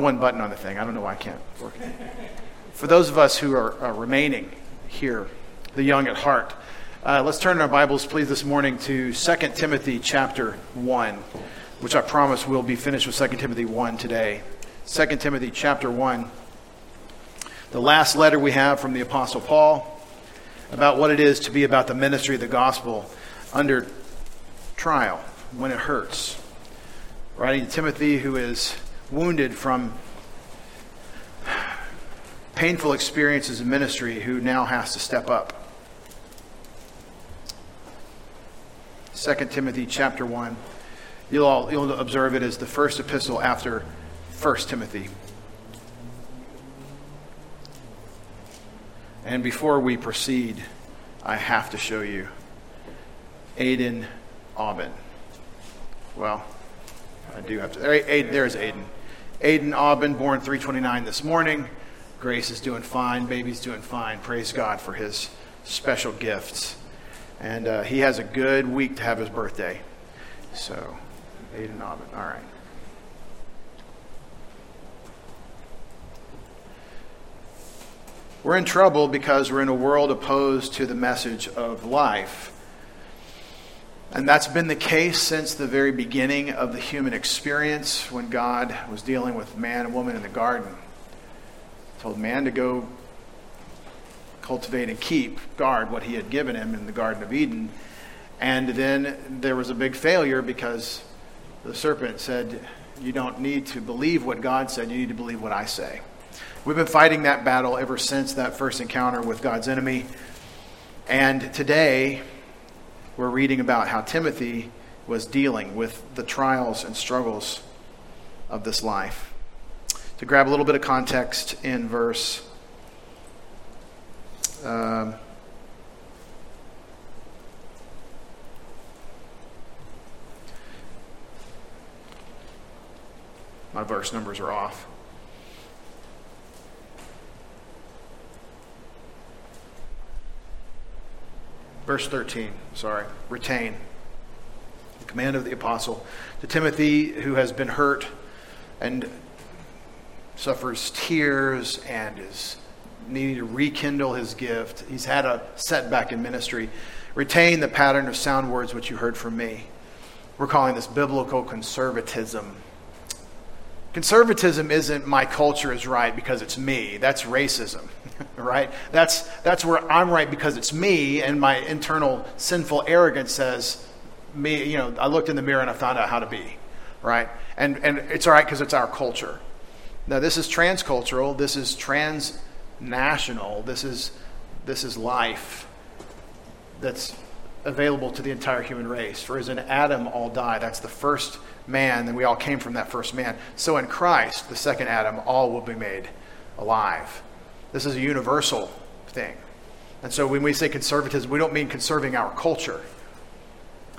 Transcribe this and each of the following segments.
one button on the thing. I don't know why I can't work it. For those of us who are, are remaining here, the young at heart, uh, let's turn our Bibles, please, this morning to 2 Timothy chapter 1, which I promise we'll be finished with 2 Timothy 1 today. 2 Timothy chapter 1, the last letter we have from the Apostle Paul about what it is to be about the ministry of the gospel under trial when it hurts. Writing to Timothy, who is wounded from painful experiences in ministry who now has to step up. 2 Timothy chapter 1. You'll, all, you'll observe it as the first epistle after 1 Timothy. And before we proceed, I have to show you Aiden Aubin. Well, I do have to. There's Aiden. Aiden Aubin, born 329 this morning. Grace is doing fine. Baby's doing fine. Praise God for his special gifts. And uh, he has a good week to have his birthday. So, Aiden Aubin. All right. We're in trouble because we're in a world opposed to the message of life. And that's been the case since the very beginning of the human experience when God was dealing with man and woman in the garden told man to go cultivate and keep, guard what he had given him in the Garden of Eden. And then there was a big failure because the serpent said, You don't need to believe what God said, you need to believe what I say. We've been fighting that battle ever since that first encounter with God's enemy. And today, we're reading about how Timothy was dealing with the trials and struggles of this life to grab a little bit of context in verse um, my verse numbers are off. Verse 13, sorry, retain. The command of the apostle to Timothy, who has been hurt and suffers tears and is needing to rekindle his gift. He's had a setback in ministry. Retain the pattern of sound words which you heard from me. We're calling this biblical conservatism. Conservatism isn't my culture is right because it's me. That's racism, right? That's, that's where I'm right because it's me, and my internal sinful arrogance says, me, you know, I looked in the mirror and I found out how to be, right? And, and it's all right because it's our culture. Now, this is transcultural, this is transnational, this is, this is life that's available to the entire human race. For as in Adam all die, that's the first man, then we all came from that first man. So in Christ, the second Adam, all will be made alive. This is a universal thing. And so when we say conservatism, we don't mean conserving our culture.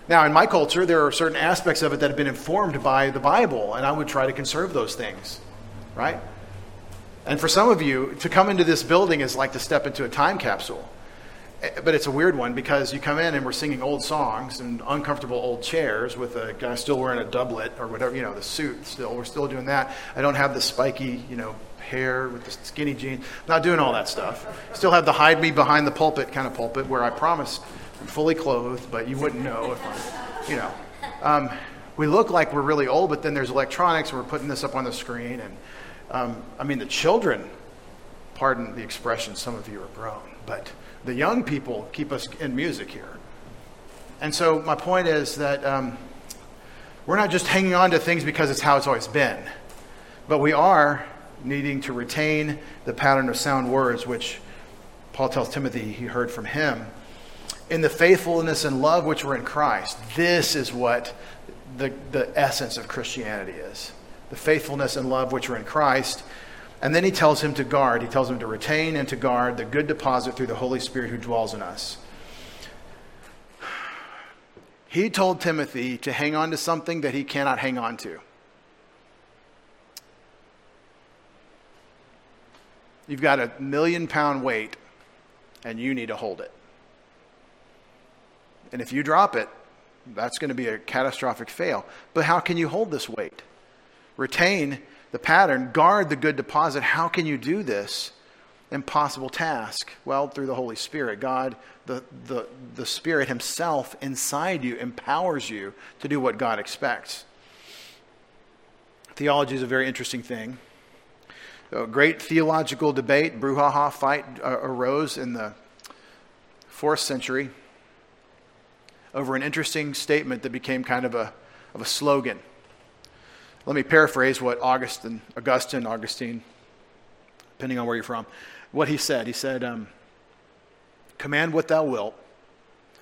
Now, in my culture, there are certain aspects of it that have been informed by the Bible, and I would try to conserve those things right? And for some of you, to come into this building is like to step into a time capsule. But it's a weird one because you come in and we're singing old songs and uncomfortable old chairs with a guy still wearing a doublet or whatever, you know, the suit still. We're still doing that. I don't have the spiky, you know, hair with the skinny jeans. Not doing all that stuff. Still have the hide me behind the pulpit kind of pulpit where I promise I'm fully clothed, but you wouldn't know if I'm, you know. Um, we look like we're really old, but then there's electronics and we're putting this up on the screen and um, I mean, the children, pardon the expression, some of you are grown, but the young people keep us in music here. And so, my point is that um, we're not just hanging on to things because it's how it's always been, but we are needing to retain the pattern of sound words, which Paul tells Timothy he heard from him. In the faithfulness and love which were in Christ, this is what the, the essence of Christianity is the faithfulness and love which are in Christ. And then he tells him to guard, he tells him to retain and to guard the good deposit through the Holy Spirit who dwells in us. He told Timothy to hang on to something that he cannot hang on to. You've got a million pound weight and you need to hold it. And if you drop it, that's going to be a catastrophic fail. But how can you hold this weight? retain the pattern guard the good deposit. How can you do this? Impossible task. Well, through the Holy Spirit. God, the, the, the Spirit Himself inside you empowers you to do what God expects. Theology is a very interesting thing. A great theological debate, brouhaha fight uh, arose in the fourth century over an interesting statement that became kind of a, of a slogan. Let me paraphrase what Augustine, Augustine, Augustine, depending on where you're from, what he said. He said, um, Command what thou wilt,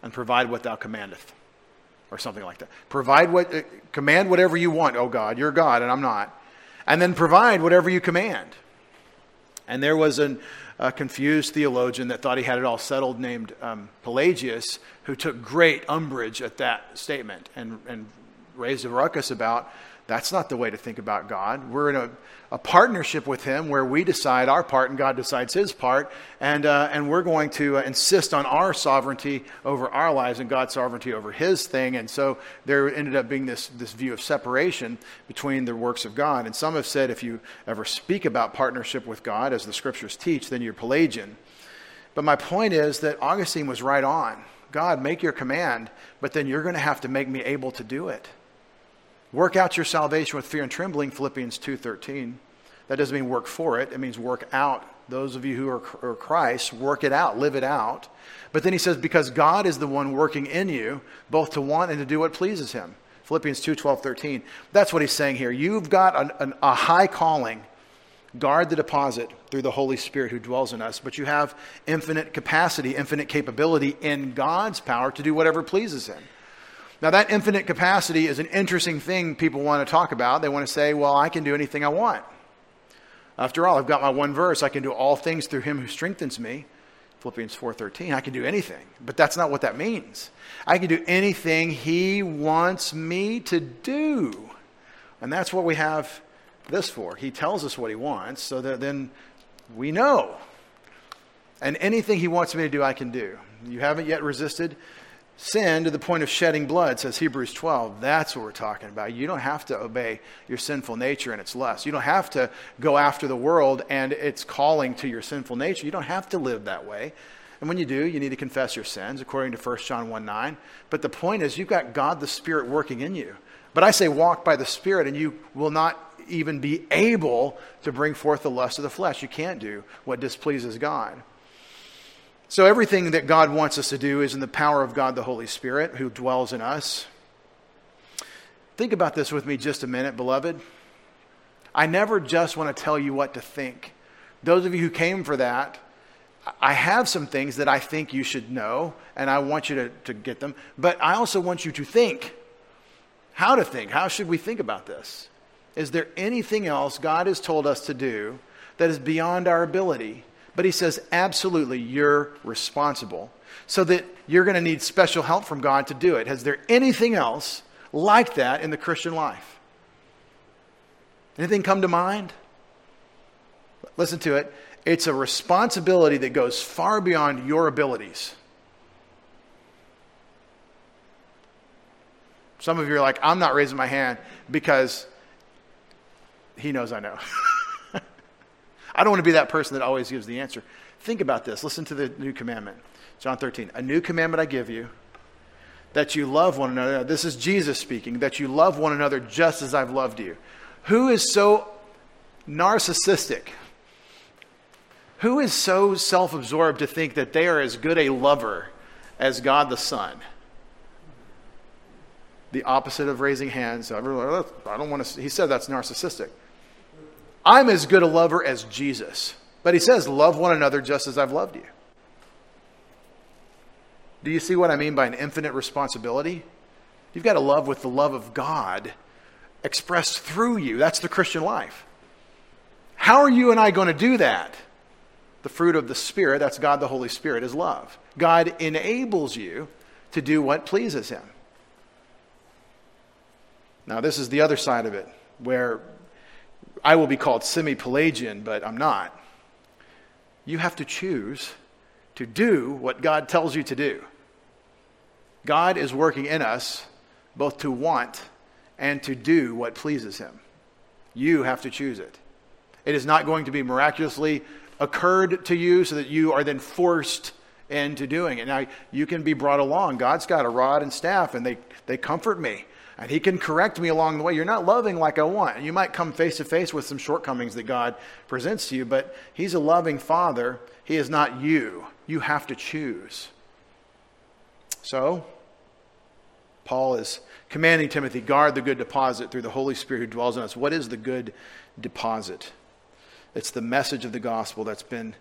and provide what thou commandest, or something like that. Provide what, uh, command whatever you want, oh God, you're God, and I'm not. And then provide whatever you command. And there was an, a confused theologian that thought he had it all settled named um, Pelagius, who took great umbrage at that statement and, and raised a ruckus about that's not the way to think about God. We're in a, a partnership with Him where we decide our part and God decides His part, and, uh, and we're going to uh, insist on our sovereignty over our lives and God's sovereignty over His thing. And so there ended up being this, this view of separation between the works of God. And some have said if you ever speak about partnership with God, as the scriptures teach, then you're Pelagian. But my point is that Augustine was right on. God, make your command, but then you're going to have to make me able to do it. Work out your salvation with fear and trembling, Philippians 2.13. That doesn't mean work for it. It means work out. Those of you who are, are Christ, work it out, live it out. But then he says, because God is the one working in you, both to want and to do what pleases him. Philippians 2, 12, 13. That's what he's saying here. You've got an, an, a high calling. Guard the deposit through the Holy Spirit who dwells in us. But you have infinite capacity, infinite capability in God's power to do whatever pleases him. Now, that infinite capacity is an interesting thing people want to talk about. They want to say, well, I can do anything I want. After all, I've got my one verse. I can do all things through him who strengthens me. Philippians 4:13. I can do anything. But that's not what that means. I can do anything he wants me to do. And that's what we have this for. He tells us what he wants so that then we know. And anything he wants me to do, I can do. You haven't yet resisted sin to the point of shedding blood, says Hebrews 12. That's what we're talking about. You don't have to obey your sinful nature and its lust. You don't have to go after the world and its calling to your sinful nature. You don't have to live that way. And when you do, you need to confess your sins, according to 1 John 1 9. But the point is, you've got God the Spirit working in you. But I say, walk by the Spirit, and you will not even be able to bring forth the lust of the flesh. You can't do what displeases God. So, everything that God wants us to do is in the power of God the Holy Spirit who dwells in us. Think about this with me just a minute, beloved. I never just want to tell you what to think. Those of you who came for that, I have some things that I think you should know, and I want you to, to get them. But I also want you to think. How to think. How should we think about this? Is there anything else God has told us to do that is beyond our ability? But he says, absolutely, you're responsible. So that you're going to need special help from God to do it. Has there anything else like that in the Christian life? Anything come to mind? Listen to it. It's a responsibility that goes far beyond your abilities. Some of you are like, I'm not raising my hand because he knows I know. I don't want to be that person that always gives the answer. Think about this. Listen to the new commandment. John 13. A new commandment I give you that you love one another. This is Jesus speaking, that you love one another just as I've loved you. Who is so narcissistic? Who is so self absorbed to think that they are as good a lover as God the Son? The opposite of raising hands. I don't want to. He said that's narcissistic. I'm as good a lover as Jesus. But he says, Love one another just as I've loved you. Do you see what I mean by an infinite responsibility? You've got to love with the love of God expressed through you. That's the Christian life. How are you and I going to do that? The fruit of the Spirit, that's God the Holy Spirit, is love. God enables you to do what pleases Him. Now, this is the other side of it, where I will be called semi Pelagian, but I'm not. You have to choose to do what God tells you to do. God is working in us both to want and to do what pleases Him. You have to choose it. It is not going to be miraculously occurred to you so that you are then forced into doing it. Now, you can be brought along. God's got a rod and staff, and they, they comfort me. And He can correct me along the way. You're not loving like I want. You might come face to face with some shortcomings that God presents to you, but He's a loving Father. He is not you. You have to choose. So, Paul is commanding Timothy, guard the good deposit through the Holy Spirit who dwells in us. What is the good deposit? It's the message of the gospel that's been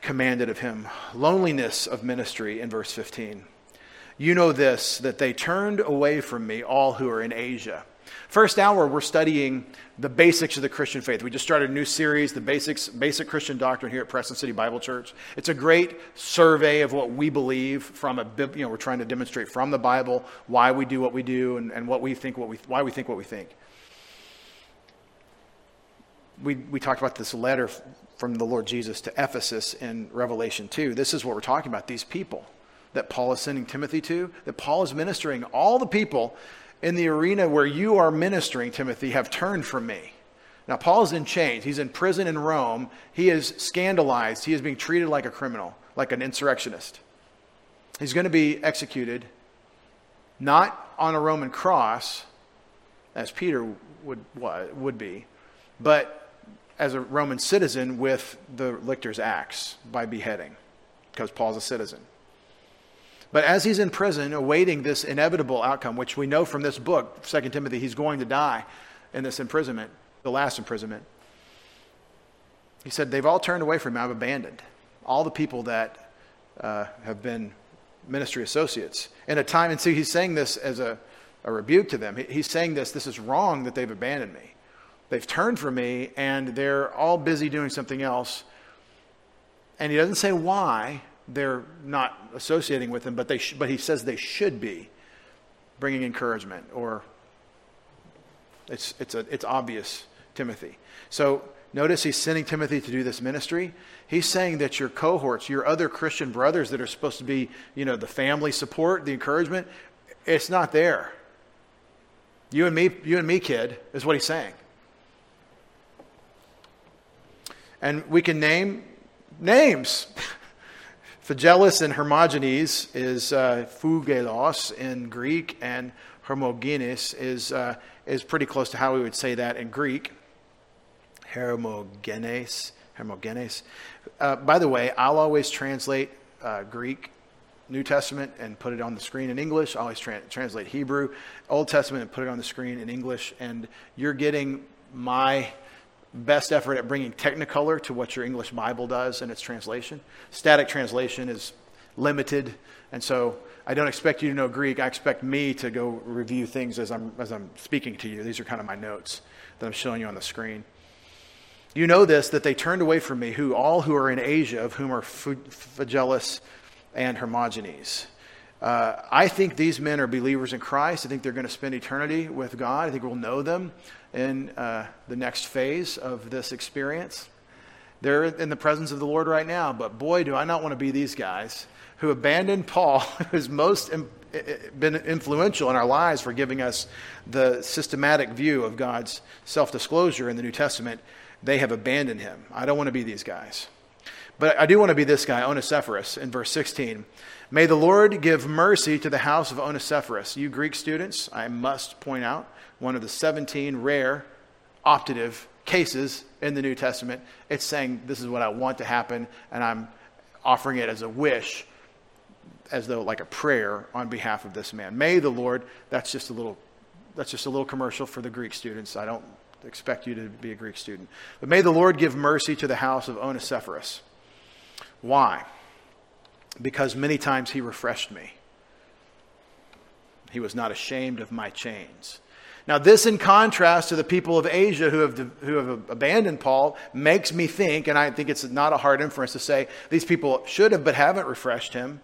commanded of him. Loneliness of ministry in verse 15. You know this, that they turned away from me, all who are in Asia. First hour, we're studying the basics of the Christian faith. We just started a new series, the basics, basic Christian doctrine here at Preston City Bible Church. It's a great survey of what we believe from a, you know, we're trying to demonstrate from the Bible why we do what we do and, and what we think, what we, why we think what we think. We, we talked about this letter from the Lord Jesus to Ephesus in Revelation 2. This is what we're talking about, these people that Paul is sending Timothy to, that Paul is ministering. All the people in the arena where you are ministering, Timothy, have turned from me. Now, Paul's in chains. He's in prison in Rome. He is scandalized. He is being treated like a criminal, like an insurrectionist. He's going to be executed, not on a Roman cross, as Peter would, would be, but as a Roman citizen with the lictor's axe by beheading, because Paul's a citizen. But as he's in prison, awaiting this inevitable outcome, which we know from this book, 2 Timothy, he's going to die in this imprisonment, the last imprisonment. He said, They've all turned away from me. I've abandoned all the people that uh, have been ministry associates. In a time, and see, he's saying this as a, a rebuke to them. He's saying this, this is wrong that they've abandoned me. They've turned from me, and they're all busy doing something else. And he doesn't say why, they're not associating with him, but, they sh- but he says they should be bringing encouragement, or it's, it's, a, it's obvious, Timothy. So notice he's sending Timothy to do this ministry. He's saying that your cohorts, your other Christian brothers that are supposed to be, you know, the family support, the encouragement, it's not there. You and me, you and me, kid, is what he's saying. And we can name names. Phygellus and Hermogenes is uh, phugelos in Greek, and Hermogenes is, uh, is pretty close to how we would say that in Greek. Hermogenes. Hermogenes. Uh, by the way, I'll always translate uh, Greek New Testament and put it on the screen in English. I always tra- translate Hebrew, Old Testament, and put it on the screen in English. And you're getting my best effort at bringing technicolor to what your English Bible does in its translation. Static translation is limited, and so I don't expect you to know Greek. I expect me to go review things as I'm, as I'm speaking to you. These are kind of my notes that I'm showing you on the screen. You know this, that they turned away from me, who all who are in Asia, of whom are Phygellus and Hermogenes. Uh, I think these men are believers in Christ. I think they're going to spend eternity with God. I think we'll know them in uh, the next phase of this experience. They're in the presence of the Lord right now, but boy, do I not want to be these guys who abandoned Paul, who's most Im- been influential in our lives for giving us the systematic view of God's self disclosure in the New Testament. They have abandoned him. I don't want to be these guys. But I do want to be this guy, Onesiphorus, in verse 16. May the Lord give mercy to the house of Onesiphorus. You Greek students, I must point out, one of the 17 rare optative cases in the New Testament. It's saying, This is what I want to happen, and I'm offering it as a wish, as though like a prayer on behalf of this man. May the Lord, that's just a little. That's just a little commercial for the Greek students. I don't expect you to be a Greek student. But may the Lord give mercy to the house of Onesiphorus. Why? Because many times he refreshed me. He was not ashamed of my chains. Now, this, in contrast to the people of Asia who have, who have abandoned Paul, makes me think, and I think it's not a hard inference to say these people should have but haven't refreshed him.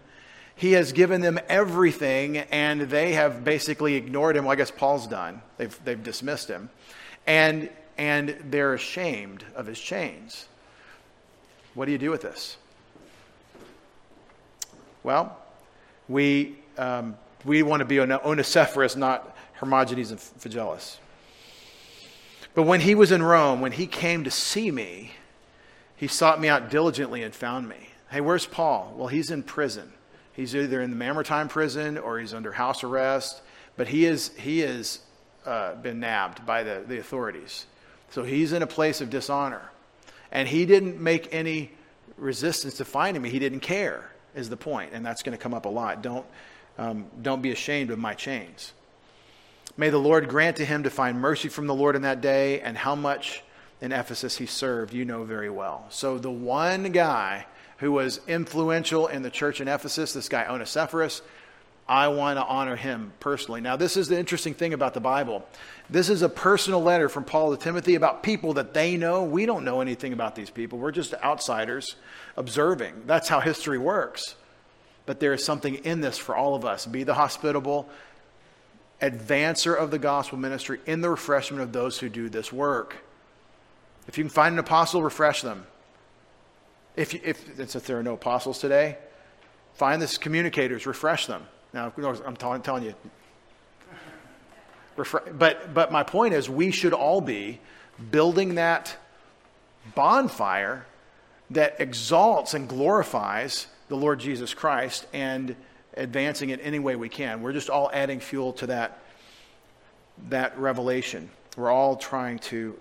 He has given them everything, and they have basically ignored him. Well, I guess Paul's done. They've, they've dismissed him. And, and they're ashamed of his chains. What do you do with this? Well, we, um, we want to be Onesiphorus, not Hermogenes and Phygellus. But when he was in Rome, when he came to see me, he sought me out diligently and found me. Hey, where's Paul? Well, he's in prison. He's either in the Mamertine prison or he's under house arrest, but he is he has uh, been nabbed by the, the authorities. So he's in a place of dishonor. And he didn't make any resistance to finding me. He didn't care, is the. And that's going to come up a lot. Don't, um, don't be ashamed of my chains. May the Lord grant to him to find mercy from the Lord in that day, and how much in Ephesus he served, you know very well. So the one guy who was influential in the church in Ephesus, this guy Onesiphorus, I want to honor him personally. Now, this is the interesting thing about the Bible. This is a personal letter from Paul to Timothy about people that they know. We don't know anything about these people. We're just outsiders observing. That's how history works. But there is something in this for all of us. Be the hospitable advancer of the gospel ministry in the refreshment of those who do this work. If you can find an apostle, refresh them. If, if, if there are no apostles today, find the communicators, refresh them. Now, I'm telling, telling you. But, but my point is, we should all be building that bonfire that exalts and glorifies the Lord Jesus Christ and advancing it any way we can. We're just all adding fuel to that, that revelation. We're all trying to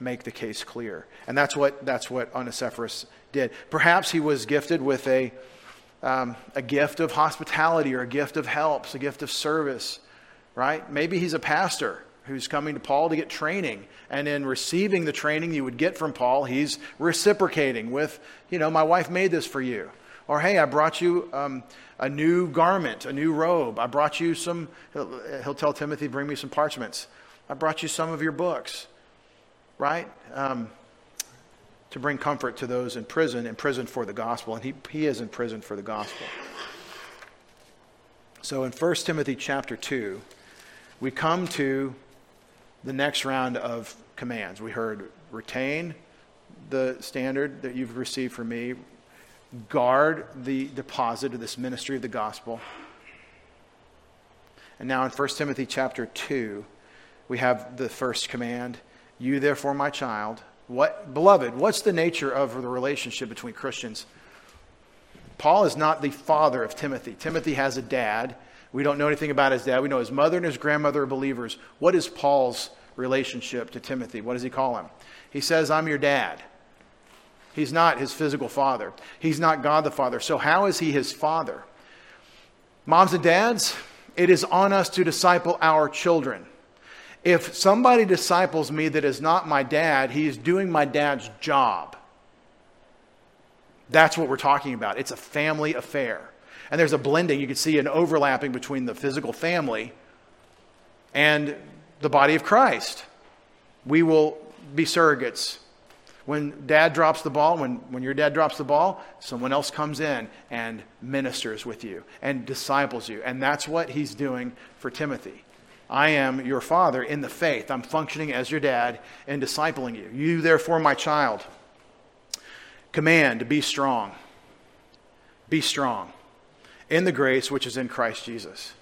make the case clear. And that's what, that's what Onesiphorus did. Perhaps he was gifted with a, um, a gift of hospitality or a gift of helps, a gift of service, right? Maybe he's a pastor who's coming to Paul to get training. And in receiving the training you would get from Paul, he's reciprocating with, you know, my wife made this for you. Or, hey, I brought you um, a new garment, a new robe. I brought you some, he'll, he'll, tell Timothy, bring me some parchments. I brought you some of your books, right? Um, to bring comfort to those in prison, in prison for the gospel. And he, he is in prison for the gospel. So in 1 Timothy chapter 2, we come to the next round of commands. We heard retain the standard that you've received from me, guard the deposit of this ministry of the gospel. And now in 1 Timothy chapter 2, we have the first command You, therefore, my child, what, beloved, what's the nature of the relationship between Christians? Paul is not the father of Timothy. Timothy has a dad. We don't know anything about his dad. We know his mother and his grandmother are believers. What is Paul's relationship to Timothy? What does he call him? He says, I'm your dad. He's not his physical father. He's not God the Father. So, how is he his father? Moms and dads, it is on us to disciple our children. If somebody disciples me that is not my dad, he is doing my dad's job. That's what we're talking about. It's a family affair. And there's a blending, you can see an overlapping between the physical family and the body of Christ. We will be surrogates. When dad drops the ball, when, when your dad drops the ball, someone else comes in and ministers with you and disciples you. And that's what he's doing for Timothy. I am your father in the faith. I'm functioning as your dad and discipling you. You, therefore, my child, command to be strong. Be strong in the grace which is in Christ Jesus.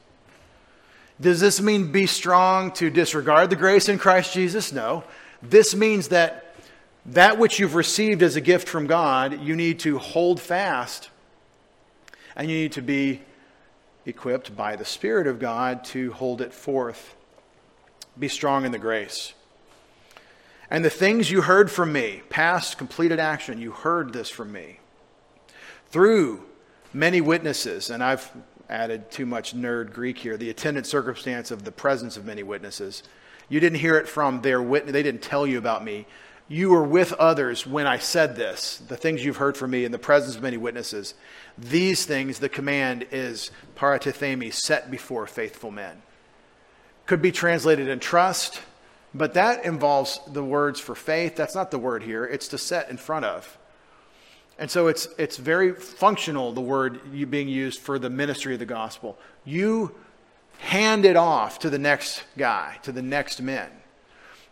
Does this mean be strong to disregard the grace in Christ Jesus? No. This means that that which you've received as a gift from God, you need to hold fast and you need to be equipped by the Spirit of God to hold it forth. Be strong in the grace. And the things you heard from me, past completed action, you heard this from me through many witnesses. And I've added too much nerd Greek here the attendant circumstance of the presence of many witnesses. You didn't hear it from their witness, they didn't tell you about me. You were with others when I said this, the things you've heard from me in the presence of many witnesses. These things, the command is paratithemi, set before faithful men. Could be translated in trust, but that involves the words for faith. That's not the word here, it's to set in front of. And so it's, it's very functional, the word you being used for the ministry of the gospel. You hand it off to the next guy, to the next men.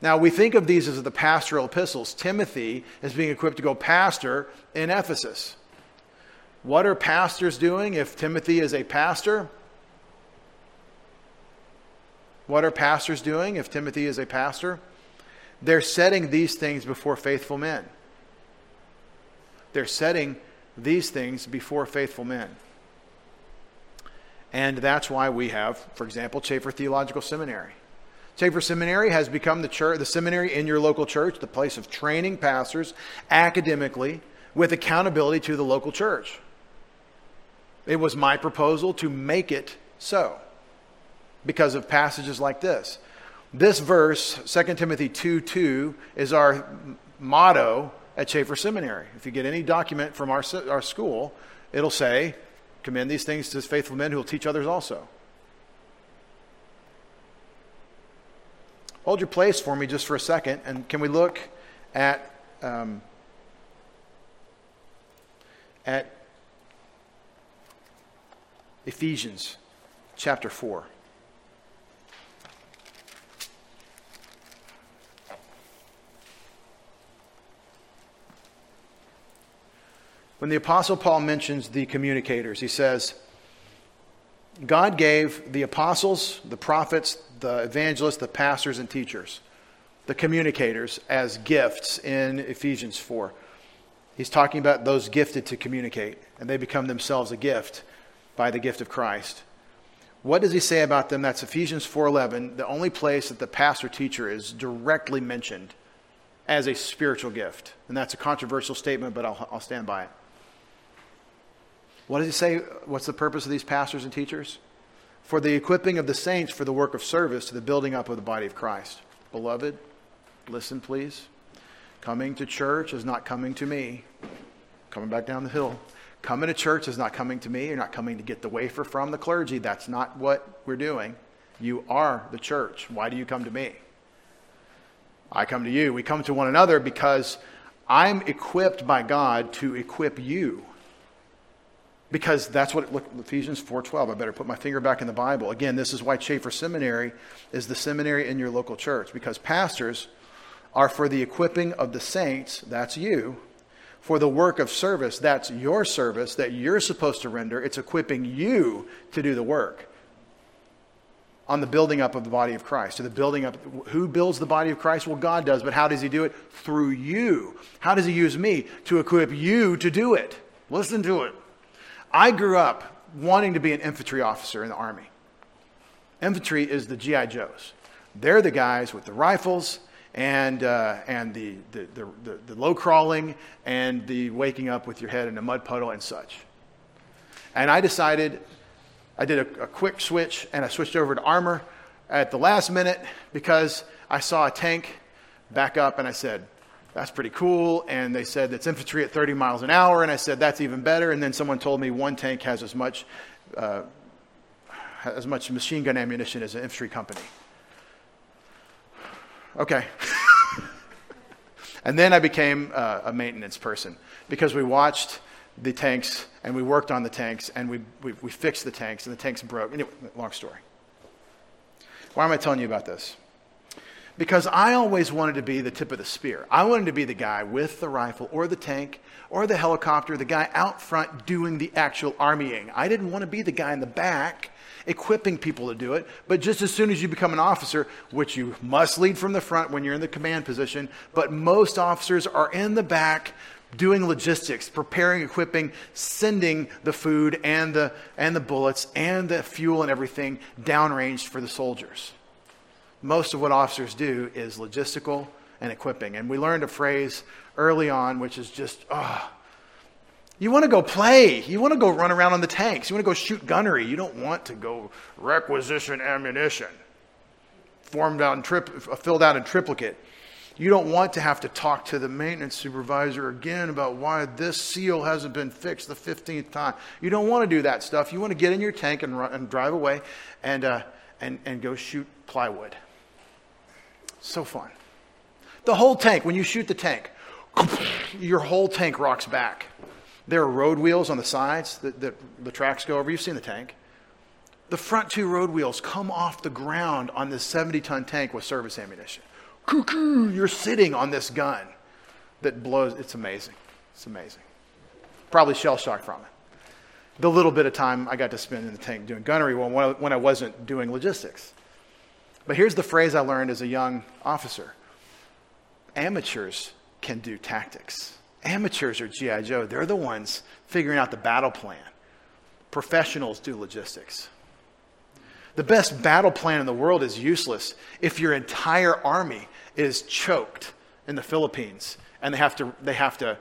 Now, we think of these as the pastoral epistles. Timothy is being equipped to go pastor in Ephesus. What are pastors doing if Timothy is a pastor? What are pastors doing if Timothy is a pastor? They're setting these things before faithful men. They're setting these things before faithful men. And that's why we have, for example, Chafer Theological Seminary. Chafer Seminary has become the, church, the seminary in your local church, the place of training pastors academically with accountability to the local church. It was my proposal to make it so because of passages like this. This verse, 2 Timothy 2 2, is our motto at Chafer Seminary. If you get any document from our, our school, it'll say, Commend these things to faithful men who will teach others also. Hold your place for me just for a second, and can we look at um, at Ephesians chapter four. When the Apostle Paul mentions the communicators, he says, God gave the apostles, the prophets, the evangelists, the pastors, and teachers, the communicators, as gifts in Ephesians 4. He's talking about those gifted to communicate, and they become themselves a gift by the gift of Christ. What does he say about them? That's Ephesians 4:11, the only place that the pastor teacher is directly mentioned as a spiritual gift. And that's a controversial statement, but I'll, I'll stand by it. What does he say? What's the purpose of these pastors and teachers? For the equipping of the saints for the work of service to the building up of the body of Christ. Beloved, listen, please. Coming to church is not coming to me. Coming back down the hill. Coming to church is not coming to me. You're not coming to get the wafer from the clergy. That's not what we're doing. You are the church. Why do you come to me? I come to you. We come to one another because I'm equipped by God to equip you because that's what look Ephesians 4:12 I better put my finger back in the Bible. Again, this is why Chafer Seminary is the seminary in your local church because pastors are for the equipping of the saints, that's you, for the work of service, that's your service that you're supposed to render. It's equipping you to do the work on the building up of the body of Christ. To the building up, who builds the body of Christ? Well, God does, but how does He do it? Through you. How does He use me? To equip you to do it. Listen to it. I grew up wanting to be an infantry officer in the Army. Infantry is the G.I. Joes. They're the guys with the rifles and, uh, and the, the, the, the, low crawling and the waking up with your head in a mud puddle and such. And I decided, I did a, a quick switch and I switched over to armor at the last minute because I saw a tank back up and I said, that's pretty cool. And they said it's infantry at 30 miles an hour. And I said, that's even better. And then someone told me one tank has as much, uh, as much machine gun ammunition as an infantry company. Okay. and then I became uh, a maintenance person because we watched the tanks and we worked on the tanks and we, we, we fixed the tanks and the tanks broke. Anyway, long story. Why am I telling you about this? Because I always wanted to be the tip of the spear. I wanted to be the guy with the rifle or the tank or the helicopter, the guy out front doing the actual armying. I didn't want to be the guy in the back equipping people to do it. But just as soon as you become an officer, which you must lead from the front when you're in the command position, but most officers are in the back doing logistics, preparing, equipping, sending the food and the, and the bullets and the fuel and everything downrange for the soldiers most of what officers do is logistical and equipping. And we learned a phrase early on, which is just, oh, you want to go play. You want to go run around on the tanks. You want to go shoot gunnery. You don't want to go requisition ammunition, formed out trip, filled out in triplicate. You don't want to have to talk to the maintenance supervisor again about why this seal hasn't been fixed the 15th time. You don't want to do that stuff. You want to get in your tank and, run, and drive away and, uh, and, and go shoot plywood. So fun. The whole tank, when you shoot the tank, your whole tank rocks back. There are road wheels on the sides that, that the tracks go over. You've seen the tank. The front two road wheels come off the ground on this 70 ton tank with service ammunition. Cuckoo, you're sitting on this gun that blows. It's amazing. It's amazing. Probably shell shock from it. The little bit of time I got to spend in the tank doing gunnery when I wasn't doing logistics. But here's the phrase I learned as a young officer amateurs can do tactics. Amateurs are G.I. Joe. They're the ones figuring out the battle plan. Professionals do logistics. The best battle plan in the world is useless if your entire army is choked in the Philippines and they have to, they have to,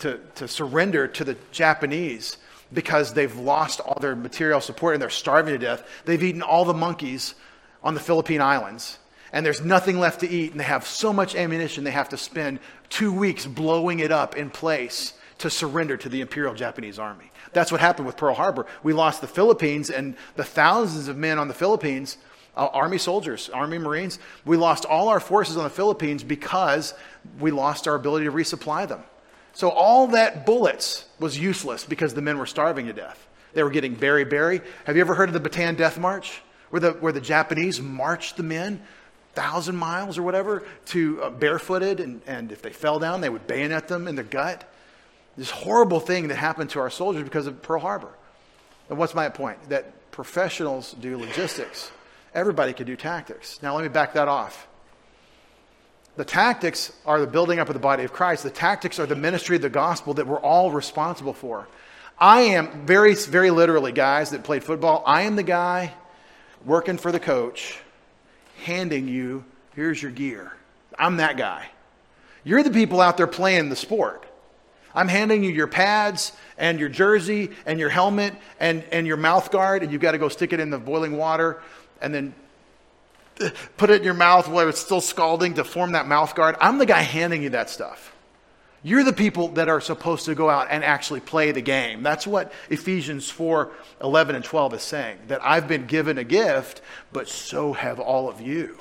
to, to surrender to the Japanese because they've lost all their material support and they're starving to death. They've eaten all the monkeys on the Philippine Islands and there's nothing left to eat and they have so much ammunition they have to spend two weeks blowing it up in place to surrender to the Imperial Japanese Army. That's what happened with Pearl Harbor. We lost the Philippines and the thousands of men on the Philippines, uh, Army soldiers, Army Marines. We lost all our forces on the Philippines because we lost our ability to resupply them. So all that bullets was useless because the men were starving to death. They were getting beriberi. Have you ever heard of the Bataan Death March? Where the, where the Japanese marched the men thousand miles or whatever to uh, barefooted, and, and if they fell down, they would bayonet them in the gut. This horrible thing that happened to our soldiers because of Pearl Harbor. And what's my point? That professionals do logistics. Everybody can do tactics. Now, let me back that off. The tactics are the building up of the body of Christ. The tactics are the ministry of the gospel that we're all responsible for. I am very, very literally, guys that played football, I am the guy working for the coach handing you, here's your gear. I'm that guy. You're the people out there playing the sport. I'm handing you your pads and your jersey and your helmet and, and your mouth guard, and you've got to go stick it in the boiling water and then put it in your mouth while it's still scalding to form that mouth guard. I'm the guy handing you that stuff. You're the people that are supposed to go out and actually play the game. That's what Ephesians 4 11 and 12 is saying. That I've been given a gift, but so have all of you.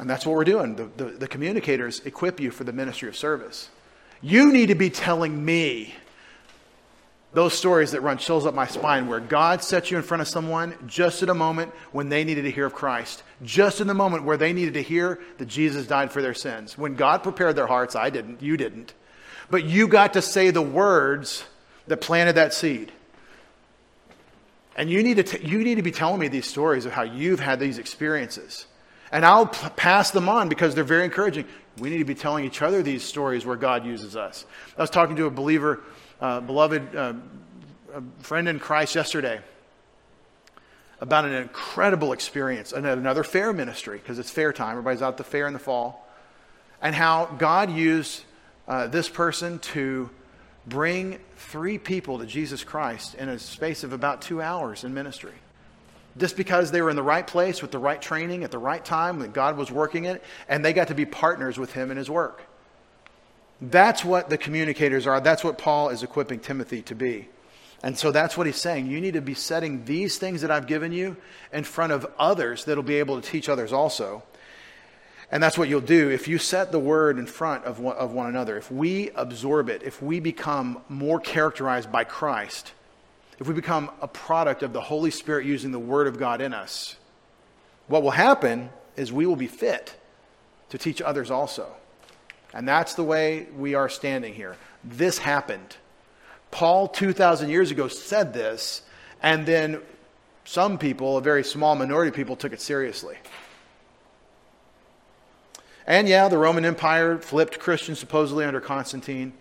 And that's what we're doing. The, the, the communicators equip you for the ministry of service. You need to be telling me those stories that run chills up my spine where God set you in front of someone just at a moment when they needed to hear of Christ, just in the moment where they needed to hear that Jesus died for their sins. When God prepared their hearts, I didn't, you didn't. But you got to say the words that planted that seed. And you need to, t- you need to be telling me these stories of how you've had these experiences. And I'll p- pass them on because they're very encouraging. We need to be telling each other these stories where God uses us. I was talking to a believer uh, beloved uh, friend in Christ yesterday about an incredible experience at another fair ministry because it's fair time. Everybody's out at the fair in the fall. And how God used uh, this person to bring three people to Jesus Christ in a space of about two hours in ministry. Just because they were in the right place with the right training at the right time, that God was working it, and they got to be partners with Him in His work. That's what the communicators are. That's what Paul is equipping Timothy to be. And so that's what he's saying. You need to be setting these things that I've given you in front of others that'll be able to teach others also. And that's what you'll do if you set the word in front of one, of one another. If we absorb it, if we become more characterized by Christ, if we become a product of the Holy Spirit using the word of God in us, what will happen is we will be fit to teach others also. And that's the way we are standing here. This happened. Paul, 2,000 years ago, said this, and then some people, a very small minority of people, took it seriously. And yeah, the Roman Empire flipped Christians supposedly under Constantine.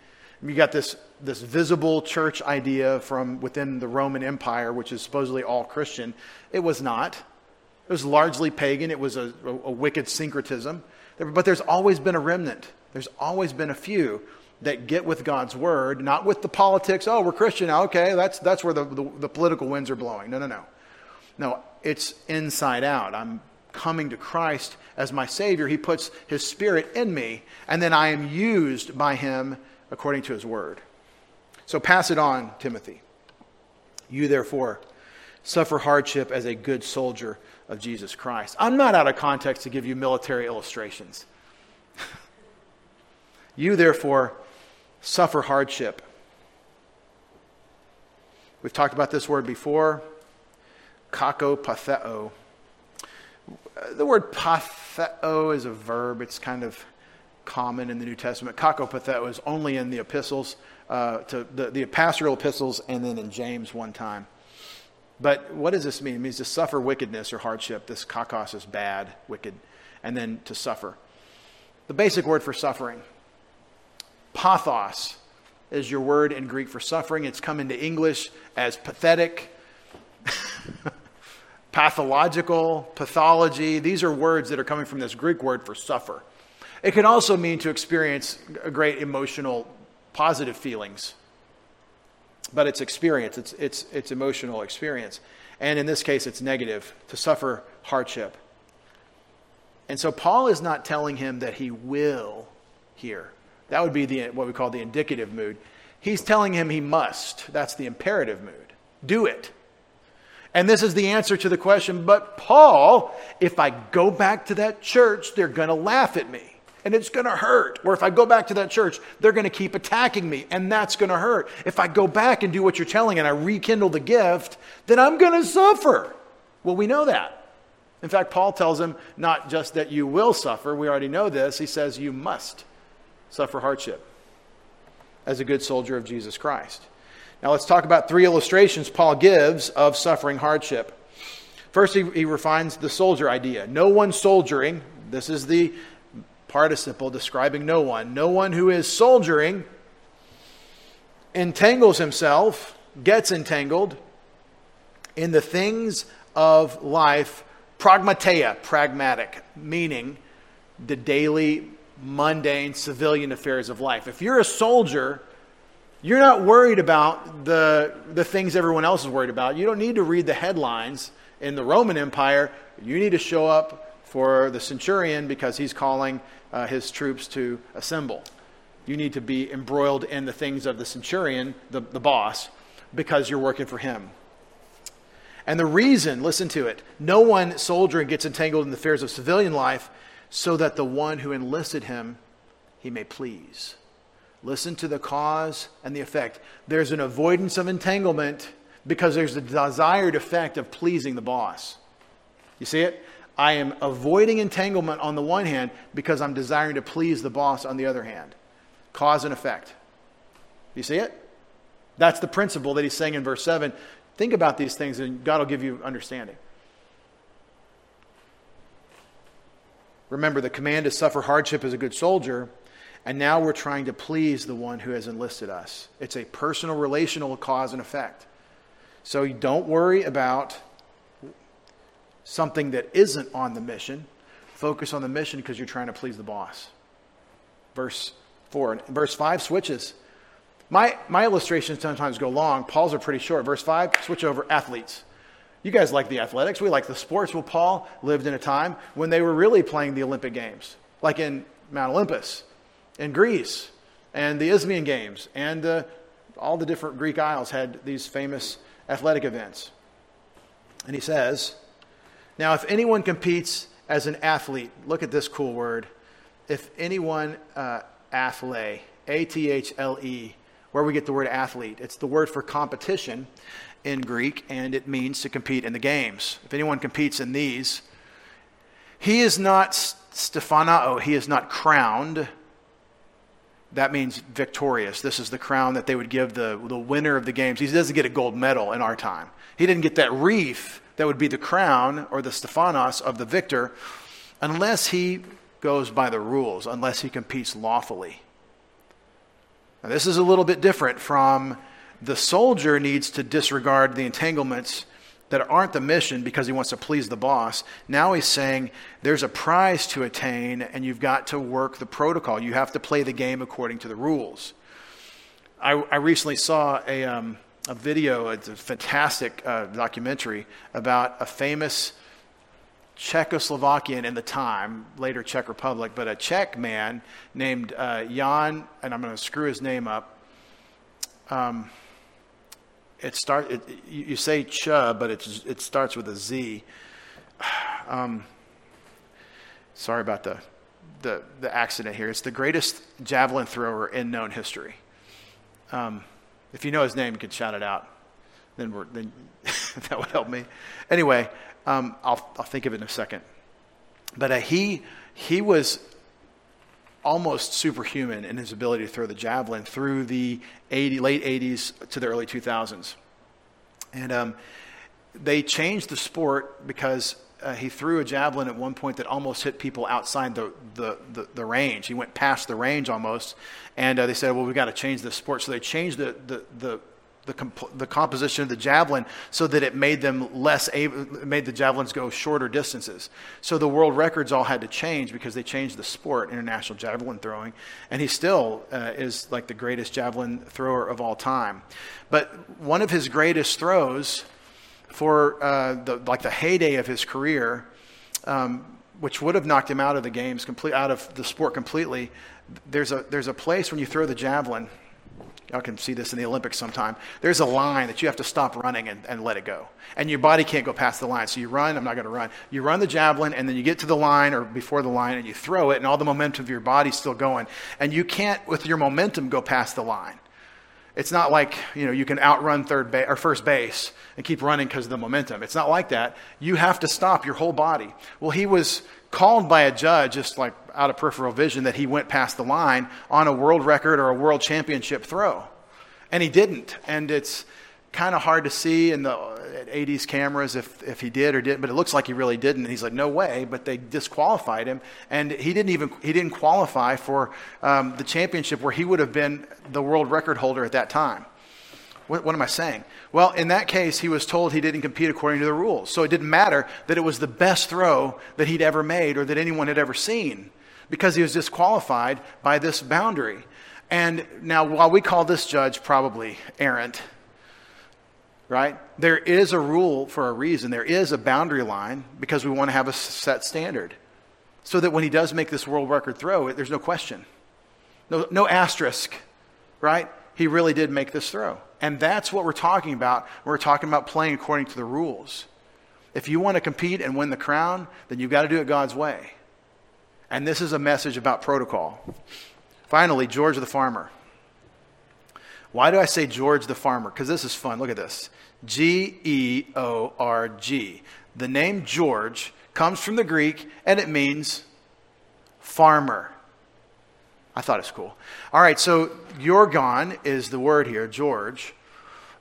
You got this, this visible church idea from within the Roman Empire, which is supposedly all Christian. It was not. It was largely pagan. It was a, a, a wicked syncretism. But there's always been a remnant. There's always been a few that get with God's word, not with the politics. Oh, we're Christian. Okay, that's, that's where the, the, the political winds are blowing. No, no, no. No, it's inside out. I'm coming to Christ as my Savior. He puts His Spirit in me, and then I am used by Him according to His word. So pass it on, Timothy. You, therefore, suffer hardship as a good soldier of Jesus Christ. I'm not out of context to give you military illustrations. You, therefore, suffer hardship. We've talked about this word before kakopatheo. The word patheo is a verb. It's kind of common in the New Testament. Kakopatheo is only in the epistles, uh, to the, the pastoral epistles, and then in James one time. But what does this mean? It means to suffer wickedness or hardship. This kakos is bad, wicked, and then to suffer. the basic word for suffering. Pathos is your word in Greek for suffering. It's come into English as pathetic, pathological, pathology. These are words that are coming from this Greek word for suffer. It can also mean to experience a great emotional, positive feelings. But it's experience, it's, it's, it's emotional experience. And in this case, it's negative, to suffer hardship. And so Paul is not telling him that he will here. That would be the, what we call the indicative mood. He's telling him he must. That's the imperative mood. Do it. And this is the answer to the question, but Paul, if I go back to that church, they're going to laugh at me and it's going to hurt. Or if I go back to that church, they're going to keep attacking me and that's going to hurt. If I go back and do what you're telling and I rekindle the gift, then I'm going to suffer. Well, we know that. In fact, Paul tells him not just that you will suffer, we already know this. He says you must suffer hardship as a good soldier of Jesus Christ. Now, let's talk about three illustrations Paul gives of suffering hardship. First, he, he refines the soldier idea. No one soldiering, this is the participle describing no one. No one who is soldiering entangles himself, gets entangled in the things of life, pragmateia, pragmatic, meaning the daily, mundane, civilian affairs of life. If you're a soldier, you're not worried about the, the things everyone else is worried about. You don't need to read the headlines in the Roman Empire. You need to show up for the centurion because he's calling uh, his troops to assemble. You need to be embroiled in the things of the centurion, the, the boss, because you're working for him. And the reason, listen to it, no one soldier gets entangled in the affairs of civilian life so that the one who enlisted him he may please. Listen to the cause and the effect. There's an avoidance of entanglement because there's the desired effect of pleasing the boss. You see it? I am avoiding entanglement on the one hand because I'm desiring to please the boss on the other hand. Cause and effect. You see it? That's the principle that he's saying in verse 7. Think about these things and God will give you understanding. Remember, the command to suffer hardship as a good soldier and now we're trying to please the one who has enlisted us. It's a personal, relational cause and effect. So don't worry about something that isn't on the mission. Focus on the mission because you're trying to please the boss. Verse 4. Verse 5 switches. My, my illustrations sometimes go long. Paul's are pretty short. Verse 5, switch over athletes. You guys like the athletics. We like the sports. Well, Paul lived in a time when they were really playing the Olympic Games, like in Mount Olympus in Greece and the Isthmian Games and uh, all the different Greek isles had these famous athletic events. And he says, Now, if anyone competes as an athlete, look at this cool word. If anyone, uh, athle, A T H L E, where we get the word athlete, it's the word for competition in Greek, and it means to compete in the games. If anyone competes in these, he is not stephanao, he is not crowned that means victorious. This is the crown that they would give the, the winner of the games. He doesn't get a gold medal in our time. He didn't get that wreath that would be the crown or the Stephanos of the victor unless he goes by the rules, unless he competes lawfully. Now, this is a little bit different from the soldier needs to disregard the entanglements that aren't the mission because he wants to please the boss. Now he's saying there's a prize to attain and you've got to work the protocol. You have to play the game according to the rules. I, I recently saw a, um, a video, it's a fantastic uh, documentary about a famous Czechoslovakian in the time, later Czech Republic, but a Czech man named uh, Jan, and I'm going to screw his name up. Um, it start it, you say ch, but it's, it starts with a z. Um, sorry about the, the, the accident here. It's the greatest javelin thrower in known history. Um, if you know his name, you can shout it out. Then, we're, then that would help me. Anyway, um, I'll, I'll think of it in a second. But uh, he, he was almost superhuman in his ability to throw the javelin through the 80, late 80s to the early 2000s. And um, they changed the sport because uh, he threw a javelin at one point that almost hit people outside the, the, the, the range. He went past the range almost. And uh, they said, well, we've got to change the sport. So they changed the, the, the, the, comp- the composition of the javelin so that it made them less able, made the javelins go shorter distances. So the world records all had to change because they changed the sport, international javelin throwing, and he still uh, is like the greatest javelin thrower of all time. But one of his greatest throws for uh, the like the heyday of his career, um, which would have knocked him out of the games, complete out of the sport completely. There's a there's a place when you throw the javelin Y'all can see this in the Olympics sometime. There's a line that you have to stop running and, and let it go. And your body can't go past the line. So you run, I'm not going to run. You run the javelin, and then you get to the line or before the line, and you throw it, and all the momentum of your body's still going. And you can't, with your momentum, go past the line. It's not like you know you can outrun third ba- or first base and keep running because of the momentum. It's not like that. You have to stop your whole body. Well, he was called by a judge, just like out of peripheral vision, that he went past the line on a world record or a world championship throw, and he didn't. And it's kind of hard to see in the 80s cameras if, if he did or didn't, but it looks like he really didn't. And he's like, no way. But they disqualified him, and he didn't even he didn't qualify for um, the championship where he would have been the world record holder at that time. What, what am I saying? Well, in that case, he was told he didn't compete according to the rules. So it didn't matter that it was the best throw that he'd ever made or that anyone had ever seen because he was disqualified by this boundary. And now, while we call this judge probably errant, right? There is a rule for a reason. There is a boundary line because we want to have a set standard. So that when he does make this world record throw, there's no question. No, no asterisk, right? He really did make this throw. And that's what we're talking about. We're talking about playing according to the rules. If you want to compete and win the crown, then you've got to do it God's way. And this is a message about protocol. Finally, George the farmer. Why do I say George the farmer? Because this is fun. Look at this. G E O R G. The name George comes from the Greek and it means farmer. I thought it was cool. All right, so Yorgon is the word here, George.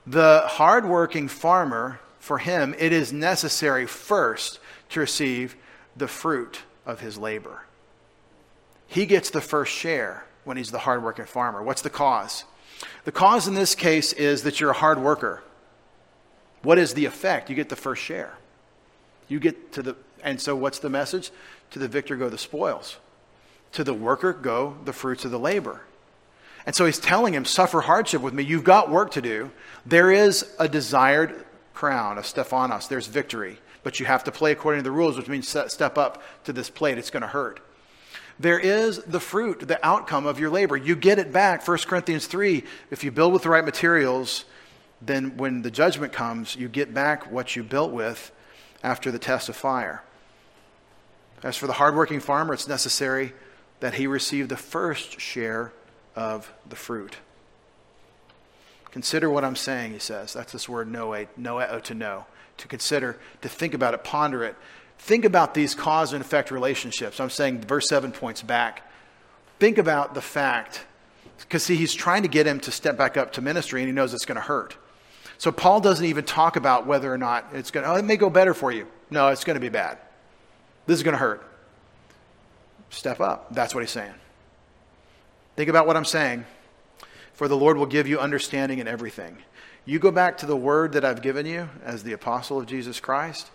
The hardworking farmer, for him, it is necessary first to receive the fruit of his labor. He gets the first share when he's the hardworking farmer. What's the cause? The cause in this case is that you're a hard worker. What is the effect? You get the first share. You get to the, and so what's the message? To the victor go the spoils. To the worker go the fruits of the labor. And so he's telling him, suffer hardship with me. You've got work to do. There is a desired crown, a Stephanos. There's victory. But you have to play according to the rules, which means step up to this plate. It's going to hurt. There is the fruit, the outcome of your labor. You get it back. 1 Corinthians 3 if you build with the right materials, then when the judgment comes, you get back what you built with after the test of fire. As for the hardworking farmer, it's necessary that he receive the first share of the fruit. Consider what I'm saying, he says. That's this word noe, noeo, to know. To consider, to think about it, ponder it. Think about these cause and effect relationships. I'm saying verse 7 points back. Think about the fact, because see, he's trying to get him to step back up to ministry, and he knows it's going to hurt. So Paul doesn't even talk about whether or not it's going to, oh, it may go better for you. No, it's going to be bad. This is going to hurt. Step up. That's what he's saying. Think about what I'm saying. For the Lord will give you understanding in everything. You go back to the word that I've given you as the apostle of Jesus Christ,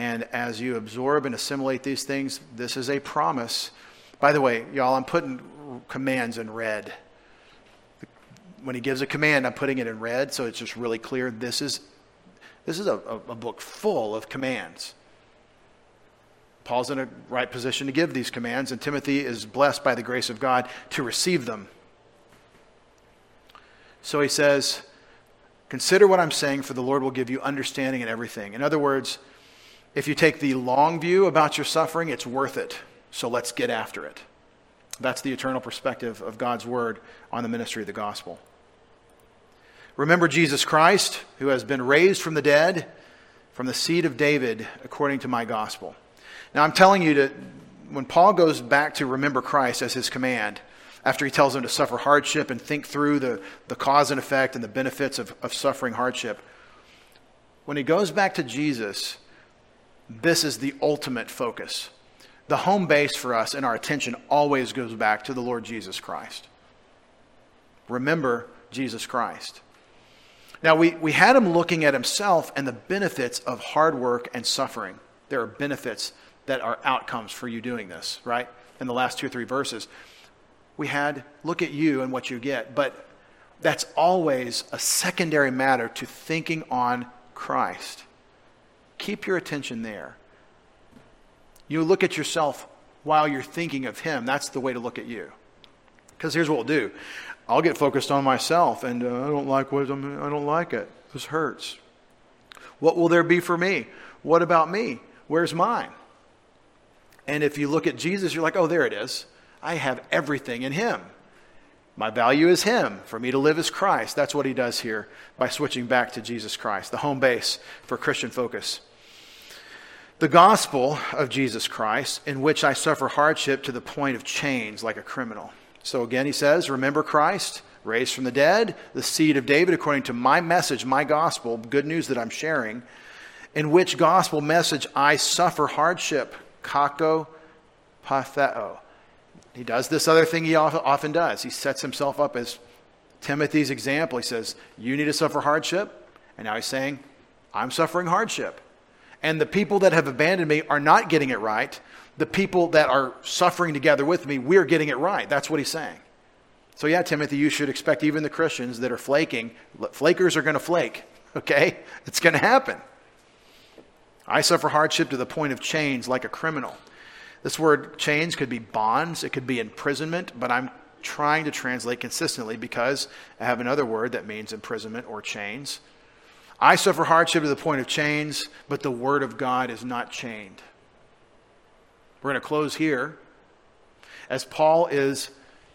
and as you absorb and assimilate these things, this is a promise. By the way, y'all, I'm putting commands in red. When he gives a command, I'm putting it in red, so it's just really clear. This is, this is a, a book full of commands. Paul's in a right position to give these commands, and Timothy is blessed by the grace of God to receive them. So he says, Consider what I'm saying, for the Lord will give you understanding in everything. In other words, if you take the long view about your suffering, it's worth it. So let's get after it. That's the eternal perspective of God's word on the ministry of the gospel. Remember Jesus Christ, who has been raised from the dead, from the seed of David, according to my gospel. Now, I'm telling you that when Paul goes back to remember Christ as his command, after he tells them to suffer hardship and think through the, the cause and effect and the benefits of, of suffering hardship, when he goes back to Jesus, this is the ultimate focus. The home base for us and our attention always goes back to the Lord Jesus Christ. Remember Jesus Christ. Now, we, we had him looking at himself and the benefits of hard work and suffering. There are benefits that are outcomes for you doing this, right? In the last two or three verses. We had look at you and what you get, but that's always a secondary matter to thinking on Christ. Keep your attention there. You look at yourself while you're thinking of Him. That's the way to look at you. Because here's what we'll do I'll get focused on myself, and uh, I don't like what I'm, I don't like it. This hurts. What will there be for me? What about me? Where's mine? And if you look at Jesus, you're like, oh, there it is. I have everything in Him. My value is Him. For me to live is Christ. That's what He does here by switching back to Jesus Christ, the home base for Christian focus. The gospel of Jesus Christ, in which I suffer hardship to the point of chains like a criminal. So again, he says, Remember Christ, raised from the dead, the seed of David, according to my message, my gospel, good news that I'm sharing, in which gospel message I suffer hardship. Kako patheo. He does this other thing he often does. He sets himself up as Timothy's example. He says, You need to suffer hardship. And now he's saying, I'm suffering hardship. And the people that have abandoned me are not getting it right. The people that are suffering together with me, we're getting it right. That's what he's saying. So, yeah, Timothy, you should expect even the Christians that are flaking, flakers are going to flake, okay? It's going to happen. I suffer hardship to the point of chains like a criminal. This word chains could be bonds, it could be imprisonment, but I'm trying to translate consistently because I have another word that means imprisonment or chains. I suffer hardship to the point of chains, but the word of God is not chained. We're going to close here as Paul is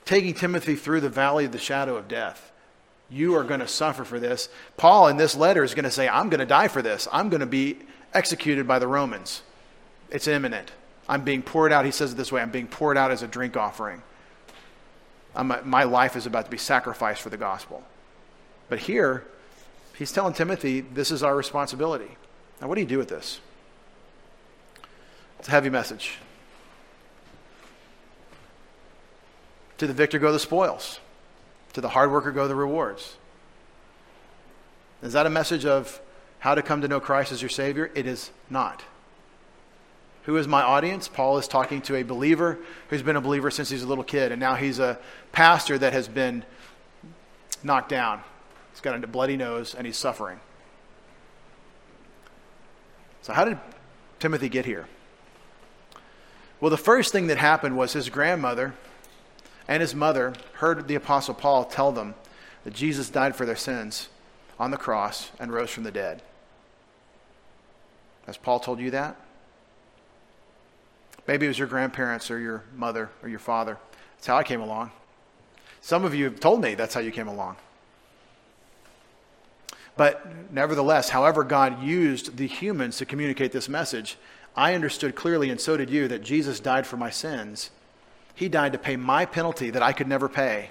taking Timothy through the valley of the shadow of death. You are going to suffer for this. Paul, in this letter, is going to say, I'm going to die for this. I'm going to be executed by the Romans. It's imminent. I'm being poured out. He says it this way I'm being poured out as a drink offering. I'm, my life is about to be sacrificed for the gospel. But here, he's telling Timothy, this is our responsibility. Now, what do you do with this? It's a heavy message. To the victor go the spoils, to the hard worker go the rewards. Is that a message of how to come to know Christ as your Savior? It is not. Who is my audience? Paul is talking to a believer who's been a believer since he's a little kid, and now he's a pastor that has been knocked down. Got a bloody nose and he's suffering. So, how did Timothy get here? Well, the first thing that happened was his grandmother and his mother heard the Apostle Paul tell them that Jesus died for their sins on the cross and rose from the dead. Has Paul told you that? Maybe it was your grandparents or your mother or your father. That's how I came along. Some of you have told me that's how you came along. But nevertheless, however God used the humans to communicate this message, I understood clearly, and so did you, that Jesus died for my sins. He died to pay my penalty that I could never pay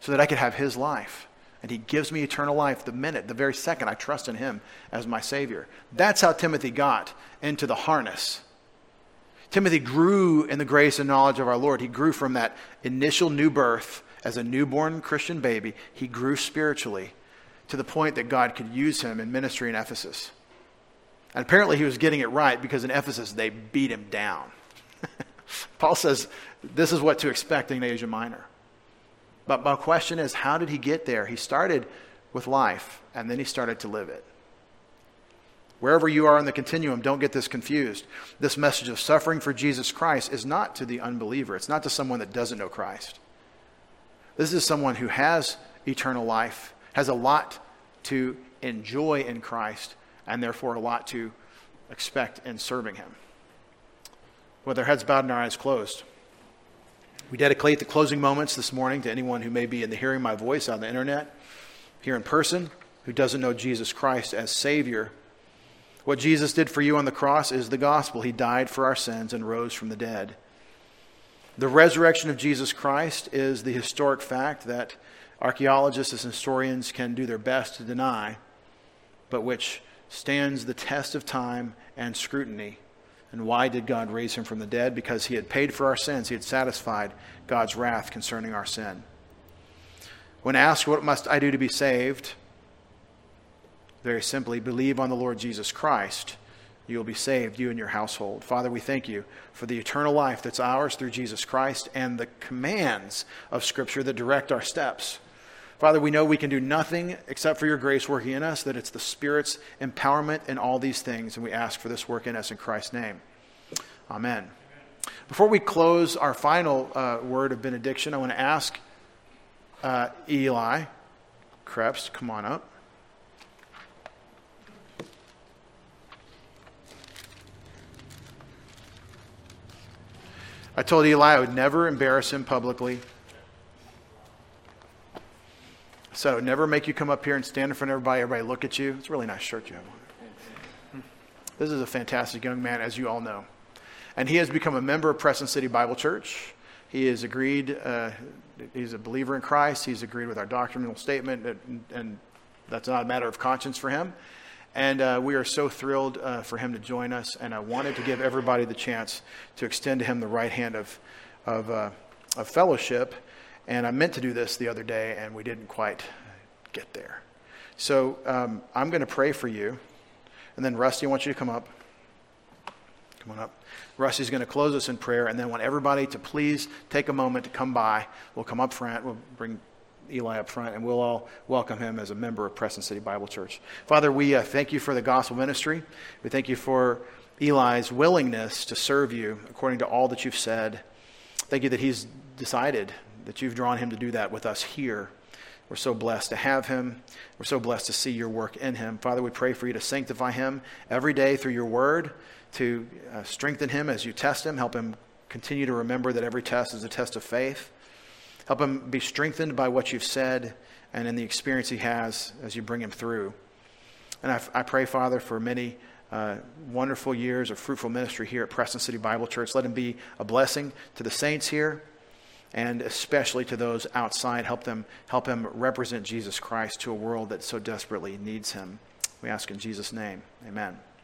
so that I could have his life. And he gives me eternal life the minute, the very second I trust in him as my Savior. That's how Timothy got into the harness Timothy grew in the grace and knowledge of our Lord. He grew from that initial new birth as a newborn Christian baby. He grew spiritually to the point that God could use him in ministry in Ephesus. And apparently he was getting it right because in Ephesus they beat him down. Paul says this is what to expect in Asia Minor. But my question is, how did he get there? He started with life, and then he started to live it. Wherever you are in the continuum, don't get this confused. This message of suffering for Jesus Christ is not to the unbeliever, it's not to someone that doesn't know Christ. This is someone who has eternal life, has a lot to enjoy in Christ, and therefore a lot to expect in serving Him. With our heads bowed and our eyes closed, we dedicate the closing moments this morning to anyone who may be in the hearing my voice on the internet, here in person, who doesn't know Jesus Christ as Savior what Jesus did for you on the cross is the gospel. He died for our sins and rose from the dead. The resurrection of Jesus Christ is the historic fact that archaeologists and historians can do their best to deny, but which stands the test of time and scrutiny And why did God raise him from the dead? Because he had paid for our sins, he had satisfied God's wrath concerning our sin. When asked, What must I do to be saved? Very simply, believe on the Lord Jesus Christ. You will be saved, you and your household. Father, we thank you for the eternal life that's ours through Jesus Christ and the commands of Scripture that direct our steps. Father, we know we can do nothing except for your grace working in us, that it's the Spirit's empowerment in all these things, and we ask for this work in us in Christ's name. Amen. Before we close our final uh, word of benediction, I want to ask uh, Eli Krebs, come on up. I told Eli I would never embarrass him publicly. So never make you come up here and stand in front of everybody, everybody look at you. It's a really nice shirt you have on. This is a fantastic young man, as you all know. And he has become a member of Preston City Bible Church. He has agreed, uh, he's a believer in Christ. He's agreed with our doctrinal statement, and, and that's not a matter of conscience for him. And uh, we are so thrilled uh, for him to join us. And I wanted to give everybody the chance to extend to him the right hand of, of, uh, of fellowship and I meant to do this the other day, and we didn't quite get there. So um, I'm going to pray for you. And then, Rusty, I want you to come up. Come on up. Rusty's going to close us in prayer, and then I want everybody to please take a moment to come by. We'll come up front. We'll bring Eli up front, and we'll all welcome him as a member of Preston City Bible Church. Father, we uh, thank you for the gospel ministry. We thank you for Eli's willingness to serve you according to all that you've said. Thank you that he's decided that you've drawn him to do that with us here. We're so blessed to have him. We're so blessed to see your work in him. Father, we pray for you to sanctify him every day through your word, to uh, strengthen him as you test him, help him continue to remember that every test is a test of faith. Help him be strengthened by what you've said and in the experience he has as you bring him through. And I, I pray, Father, for many uh, wonderful years of fruitful ministry here at Preston City Bible Church. Let him be a blessing to the saints here and especially to those outside. Help them help him represent Jesus Christ to a world that so desperately needs him. We ask in Jesus' name. Amen.